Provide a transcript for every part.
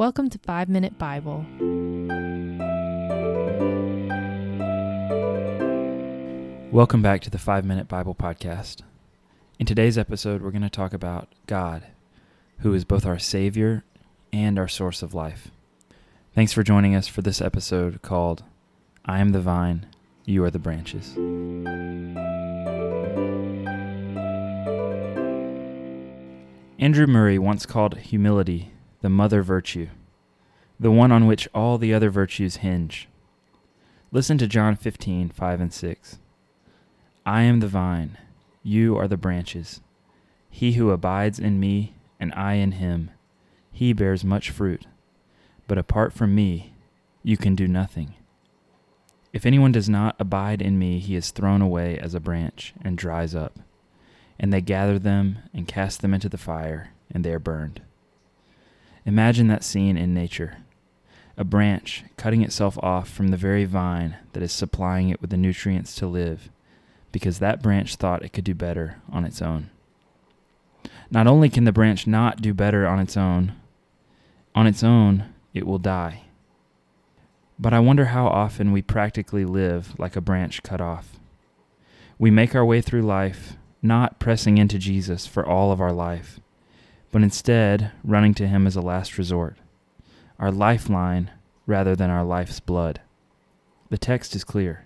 Welcome to 5 Minute Bible. Welcome back to the 5 Minute Bible Podcast. In today's episode, we're going to talk about God, who is both our Savior and our source of life. Thanks for joining us for this episode called I Am the Vine, You Are the Branches. Andrew Murray once called humility the mother virtue, the one on which all the other virtues hinge. Listen to John 15, 5 and 6. I am the vine, you are the branches. He who abides in me, and I in him, he bears much fruit. But apart from me, you can do nothing. If anyone does not abide in me, he is thrown away as a branch and dries up and they gather them and cast them into the fire, and they are burned. Imagine that scene in nature a branch cutting itself off from the very vine that is supplying it with the nutrients to live, because that branch thought it could do better on its own. Not only can the branch not do better on its own, on its own, it will die. But I wonder how often we practically live like a branch cut off. We make our way through life not pressing into Jesus for all of our life, but instead running to Him as a last resort, our lifeline rather than our life's blood. The text is clear.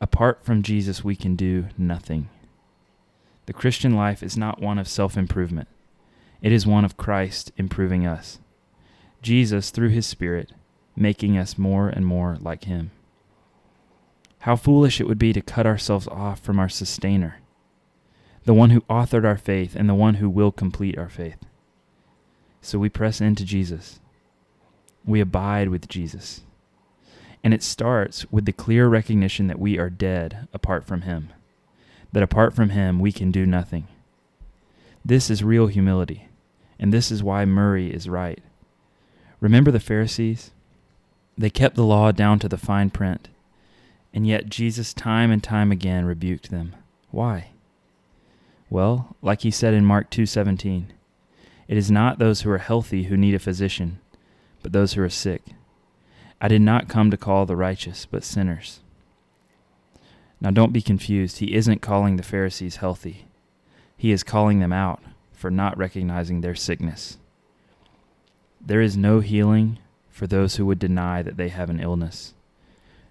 Apart from Jesus, we can do nothing. The Christian life is not one of self improvement, it is one of Christ improving us. Jesus, through His Spirit, making us more and more like Him. How foolish it would be to cut ourselves off from our Sustainer the one who authored our faith and the one who will complete our faith. So we press into Jesus. We abide with Jesus. And it starts with the clear recognition that we are dead apart from Him, that apart from Him we can do nothing. This is real humility, and this is why Murray is right. Remember the Pharisees? They kept the law down to the fine print, and yet Jesus time and time again rebuked them. Why? Well, like he said in Mark 2:17, it is not those who are healthy who need a physician, but those who are sick. I did not come to call the righteous, but sinners. Now don't be confused. He isn't calling the Pharisees healthy. He is calling them out for not recognizing their sickness. There is no healing for those who would deny that they have an illness,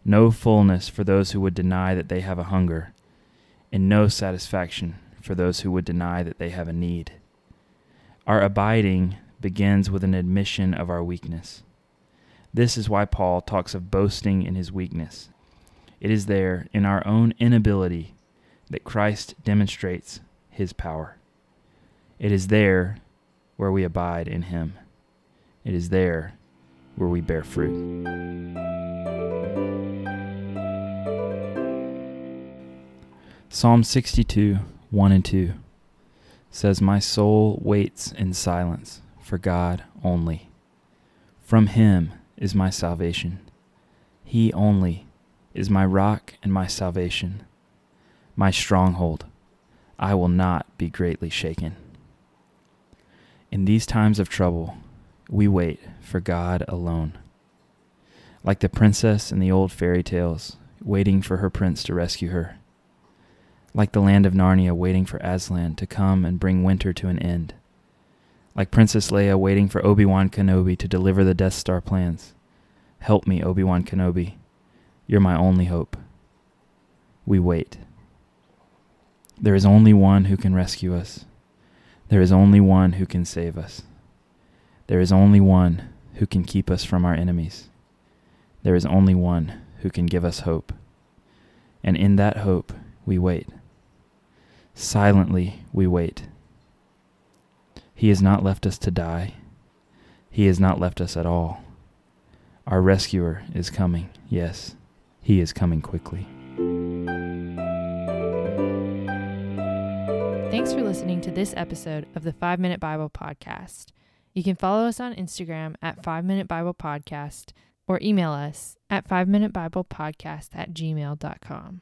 no fullness for those who would deny that they have a hunger, and no satisfaction for those who would deny that they have a need. Our abiding begins with an admission of our weakness. This is why Paul talks of boasting in his weakness. It is there, in our own inability, that Christ demonstrates his power. It is there where we abide in him. It is there where we bear fruit. Psalm 62 1 and 2 says, My soul waits in silence for God only. From Him is my salvation. He only is my rock and my salvation, my stronghold. I will not be greatly shaken. In these times of trouble, we wait for God alone. Like the princess in the old fairy tales, waiting for her prince to rescue her like the land of Narnia waiting for Aslan to come and bring winter to an end, like Princess Leia waiting for Obi Wan Kenobi to deliver the Death Star plans. Help me, Obi Wan Kenobi. You're my only hope. We wait. There is only one who can rescue us. There is only one who can save us. There is only one who can keep us from our enemies. There is only one who can give us hope. And in that hope, we wait. Silently we wait. He has not left us to die. He has not left us at all. Our rescuer is coming. Yes, he is coming quickly. Thanks for listening to this episode of the 5 Minute Bible Podcast. You can follow us on Instagram at 5 Minute Bible Podcast or email us at 5 Minute Bible Podcast at gmail.com.